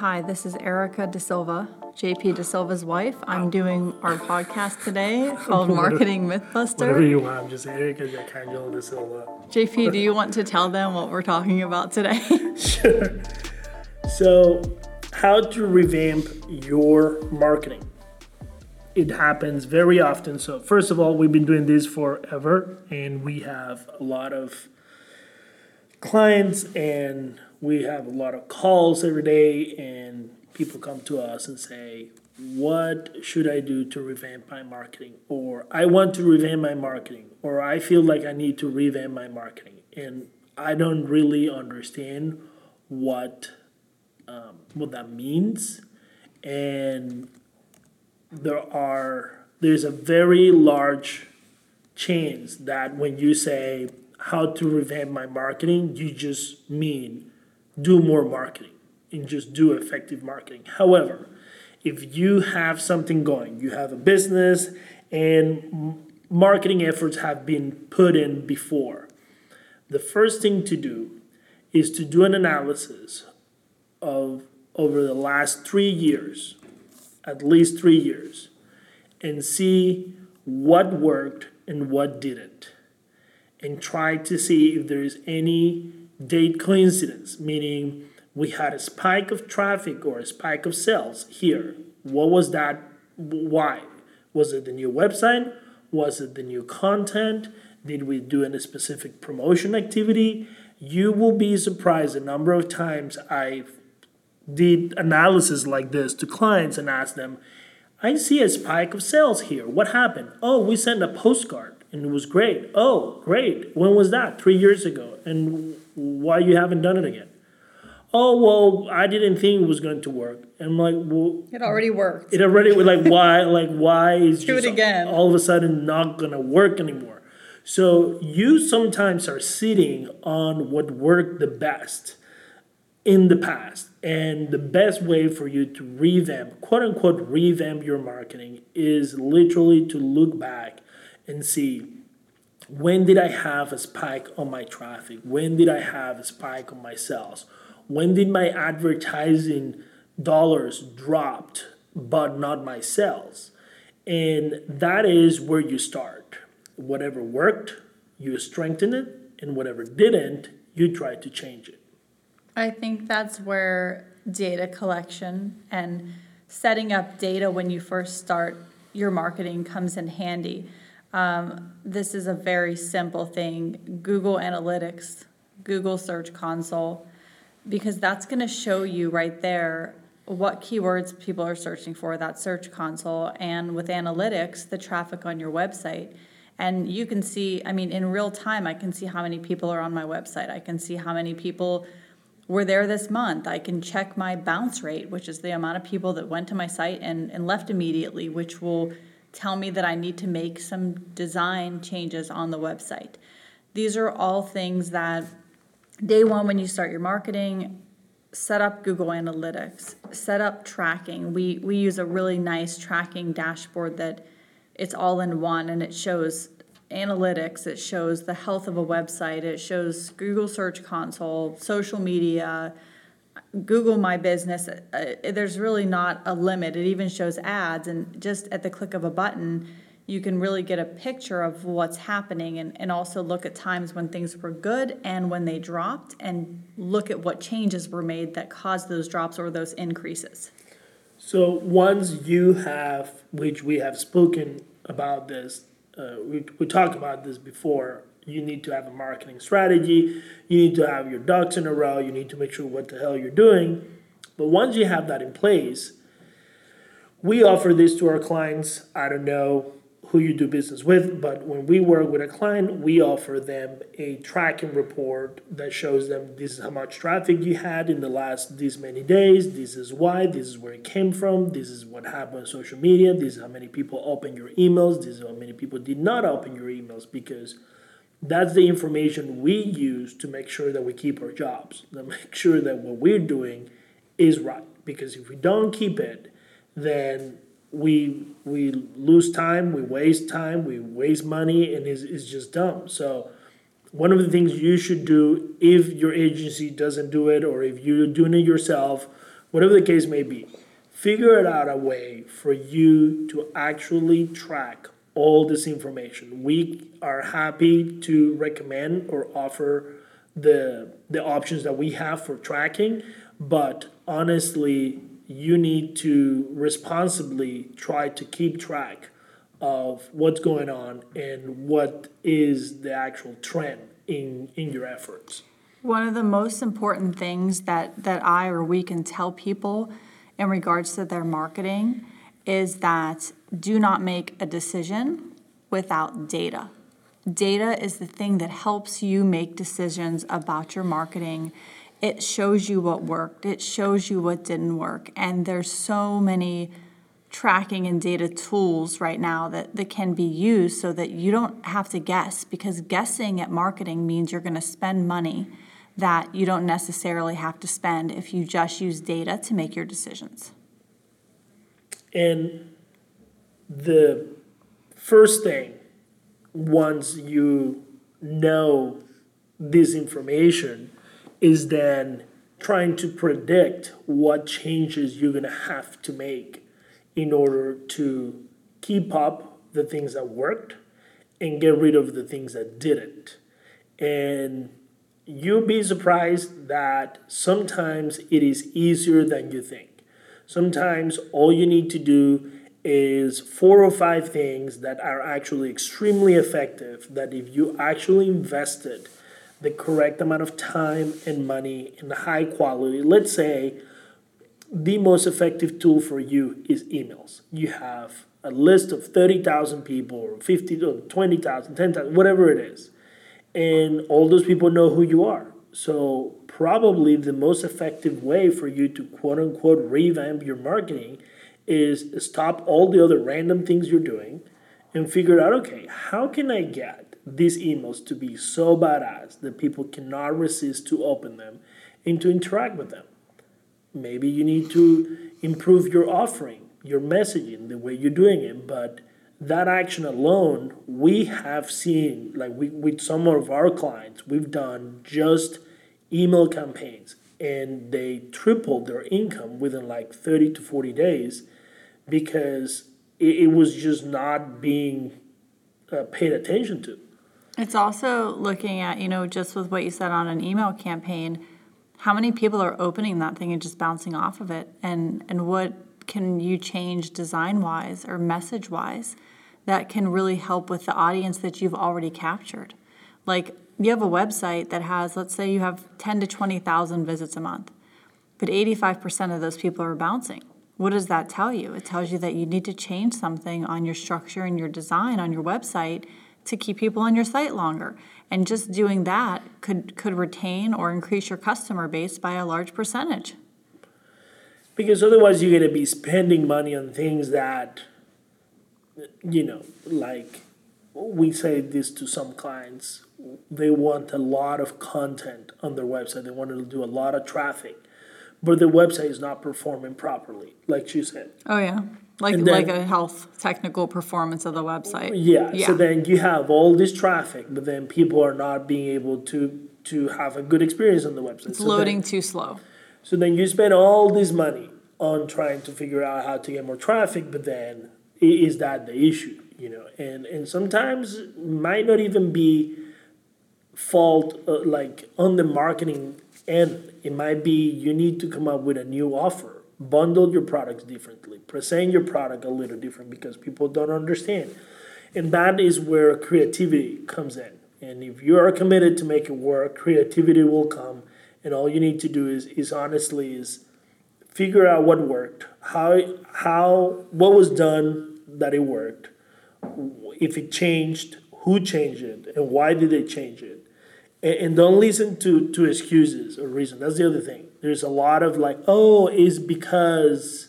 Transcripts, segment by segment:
Hi, this is Erica De Silva, JP De Silva's wife. I'm doing our podcast today called Marketing Mythbuster. Whatever you want, I'm just Erica de Silva. JP, do you want to tell them what we're talking about today? Sure. So, how to revamp your marketing? It happens very often. So, first of all, we've been doing this forever, and we have a lot of clients, and we have a lot of calls every day, and people come to us and say, What should I do to revamp my marketing? Or I want to revamp my marketing, or I feel like I need to revamp my marketing. And I don't really understand what um, what that means, and there are there's a very large chance that when you say how to revamp my marketing, you just mean do more marketing and just do effective marketing. However, if you have something going, you have a business and marketing efforts have been put in before, the first thing to do is to do an analysis of over the last three years, at least three years, and see what worked and what didn't. And try to see if there is any date coincidence, meaning we had a spike of traffic or a spike of sales here. What was that? Why? Was it the new website? Was it the new content? Did we do any specific promotion activity? You will be surprised the number of times I did analysis like this to clients and asked them, I see a spike of sales here. What happened? Oh, we sent a postcard and it was great. Oh, great. When was that? Three years ago. And why you haven't done it again? Oh, well, I didn't think it was going to work. And I'm like, well, it already worked. it already like why like why is Do it again. all of a sudden not gonna work anymore so you sometimes are sitting on what worked the best in the past and the best way for you to revamp quote unquote revamp your marketing is literally to look back and see when did I have a spike on my traffic? When did I have a spike on my sales? When did my advertising dollars dropped but not my sales? And that is where you start. Whatever worked, you strengthen it, and whatever didn't, you try to change it. I think that's where data collection and setting up data when you first start your marketing comes in handy. Um, this is a very simple thing Google Analytics, Google Search Console, because that's going to show you right there what keywords people are searching for, that Search Console, and with analytics, the traffic on your website. And you can see, I mean, in real time, I can see how many people are on my website. I can see how many people were there this month. I can check my bounce rate, which is the amount of people that went to my site and, and left immediately, which will tell me that I need to make some design changes on the website. These are all things that day one when you start your marketing, set up Google Analytics, set up tracking. We we use a really nice tracking dashboard that it's all in one and it shows analytics, it shows the health of a website, it shows Google Search Console, social media, Google My Business. Uh, there's really not a limit. It even shows ads, and just at the click of a button, you can really get a picture of what's happening and, and also look at times when things were good and when they dropped, and look at what changes were made that caused those drops or those increases. So once you have, which we have spoken about this, uh, we, we talked about this before, you need to have a marketing strategy, you need to have your ducks in a row, you need to make sure what the hell you're doing. But once you have that in place, we offer this to our clients. I don't know who you do business with, but when we work with a client, we offer them a tracking report that shows them this is how much traffic you had in the last this many days, this is why, this is where it came from, this is what happened on social media, this is how many people opened your emails, this is how many people did not open your emails because that's the information we use to make sure that we keep our jobs, to make sure that what we're doing is right. Because if we don't keep it, then we we lose time, we waste time, we waste money, and it's, it's just dumb. So one of the things you should do if your agency doesn't do it or if you're doing it yourself, whatever the case may be, figure it out a way for you to actually track all this information. We are happy to recommend or offer the the options that we have for tracking, but honestly, you need to responsibly try to keep track of what's going on and what is the actual trend in in your efforts. One of the most important things that, that I or we can tell people in regards to their marketing is that do not make a decision without data. Data is the thing that helps you make decisions about your marketing. It shows you what worked, it shows you what didn't work. And there's so many tracking and data tools right now that, that can be used so that you don't have to guess because guessing at marketing means you're going to spend money that you don't necessarily have to spend if you just use data to make your decisions. And the first thing, once you know this information, is then trying to predict what changes you're going to have to make in order to keep up the things that worked and get rid of the things that didn't. And you'll be surprised that sometimes it is easier than you think. Sometimes all you need to do is four or five things that are actually extremely effective that if you actually invested the correct amount of time and money in high quality, let's say the most effective tool for you is emails. You have a list of 30,000 people or 50 or 20,000, 10,000, whatever it is and all those people know who you are. So, probably the most effective way for you to quote unquote revamp your marketing is stop all the other random things you're doing and figure out okay, how can I get these emails to be so badass that people cannot resist to open them and to interact with them? Maybe you need to improve your offering, your messaging, the way you're doing it, but that action alone, we have seen, like we, with some of our clients, we've done just email campaigns and they tripled their income within like 30 to 40 days because it, it was just not being uh, paid attention to. It's also looking at, you know, just with what you said on an email campaign, how many people are opening that thing and just bouncing off of it? And, and what can you change design wise or message wise that can really help with the audience that you've already captured? Like you have a website that has, let's say you have 10 to 20,000 visits a month, but 85% of those people are bouncing. What does that tell you? It tells you that you need to change something on your structure and your design on your website to keep people on your site longer. And just doing that could, could retain or increase your customer base by a large percentage. Because otherwise, you're going to be spending money on things that, you know, like we say this to some clients. They want a lot of content on their website, they want to do a lot of traffic, but the website is not performing properly, like you said. Oh, yeah. Like, then- like a health technical performance of the website. Yeah, Yeah. so then you have all this traffic, but then people are not being able to to have a good experience on the website. It's So then- loading too slow. So then you spend all this money on trying to figure out how to get more traffic, but then is that the issue? You know, and and sometimes might not even be fault uh, like on the marketing end. It might be you need to come up with a new offer, bundle your products differently, present your product a little different because people don't understand, and that is where creativity comes in. And if you are committed to make it work, creativity will come and all you need to do is is honestly is figure out what worked how how what was done that it worked if it changed who changed it and why did they change it? And, and don't listen to to excuses or reason. That's the other thing. There's a lot of like oh is because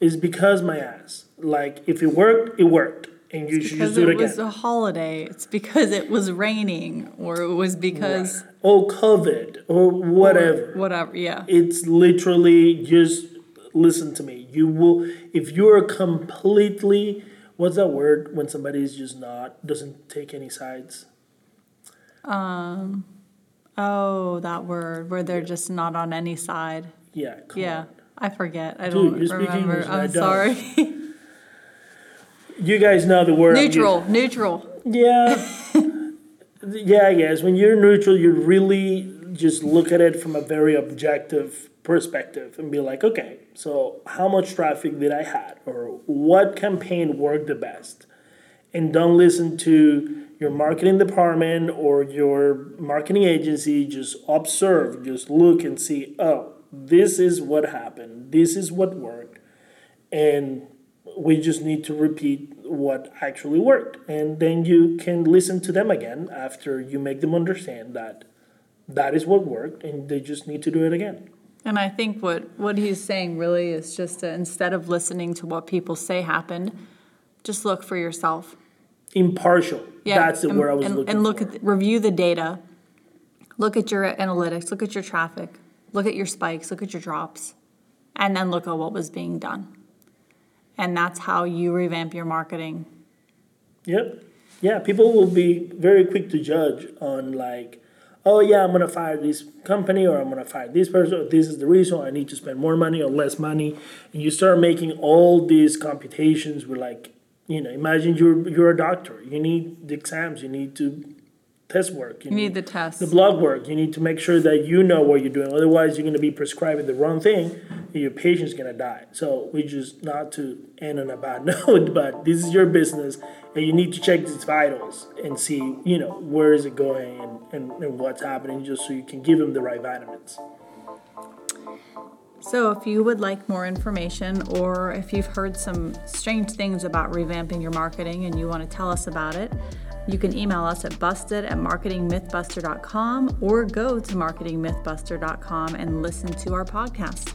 is because my ass. Like if it worked it worked and you should Because just do it it again. was a holiday. It's because it was raining, or it was because oh covid or whatever. Whatever. Yeah. it's literally just listen to me. You will if you're completely what's that word when somebody's just not doesn't take any sides Um. Oh, that word where they're just not on any side. yeah Yeah. on. I forget. I Dude, don't remember. I'm sorry. You guys know the word. Neutral, neutral. Yeah. yeah, I guess. When you're neutral, you're really just look at it from a very objective perspective and be like, okay, so how much traffic did I had? Or what campaign worked the best? And don't listen to your marketing department or your marketing agency. Just observe, just look and see, oh, this is what happened. This is what worked. And we just need to repeat what actually worked and then you can listen to them again after you make them understand that that is what worked and they just need to do it again And I think what, what he's saying really is just to, instead of listening to what people say happened, just look for yourself. impartial Yeah, that's the and, word i was and, looking and look for at review the data. Look at your analytics. Look at your traffic. Look at your spikes. Look at your drops, and then look at what was being done. And that's how you revamp your marketing. yep yeah people will be very quick to judge on like oh yeah i'm gonna fire this company or i'm gonna fire this person this is the reason i need to spend more money or less money and you start making all these computations with like you know imagine you're you're a doctor you need the exams you need to test work You need the test. the blood work. You need to make sure that you know what you're doing. Otherwise, you're going to be prescribing the wrong thing, and your patient's going to die. So we just not to end on a bad note, but this is your business, you need to check its vitals and see, you know, where is it going and, and, and what's happening, just so you can give them the right vitamins. So, if you would like more information, or if you've heard some strange things about revamping your marketing and you want to tell us about it, you can email us at busted at marketingmythbuster.com or go to marketingmythbuster.com and listen to our podcast.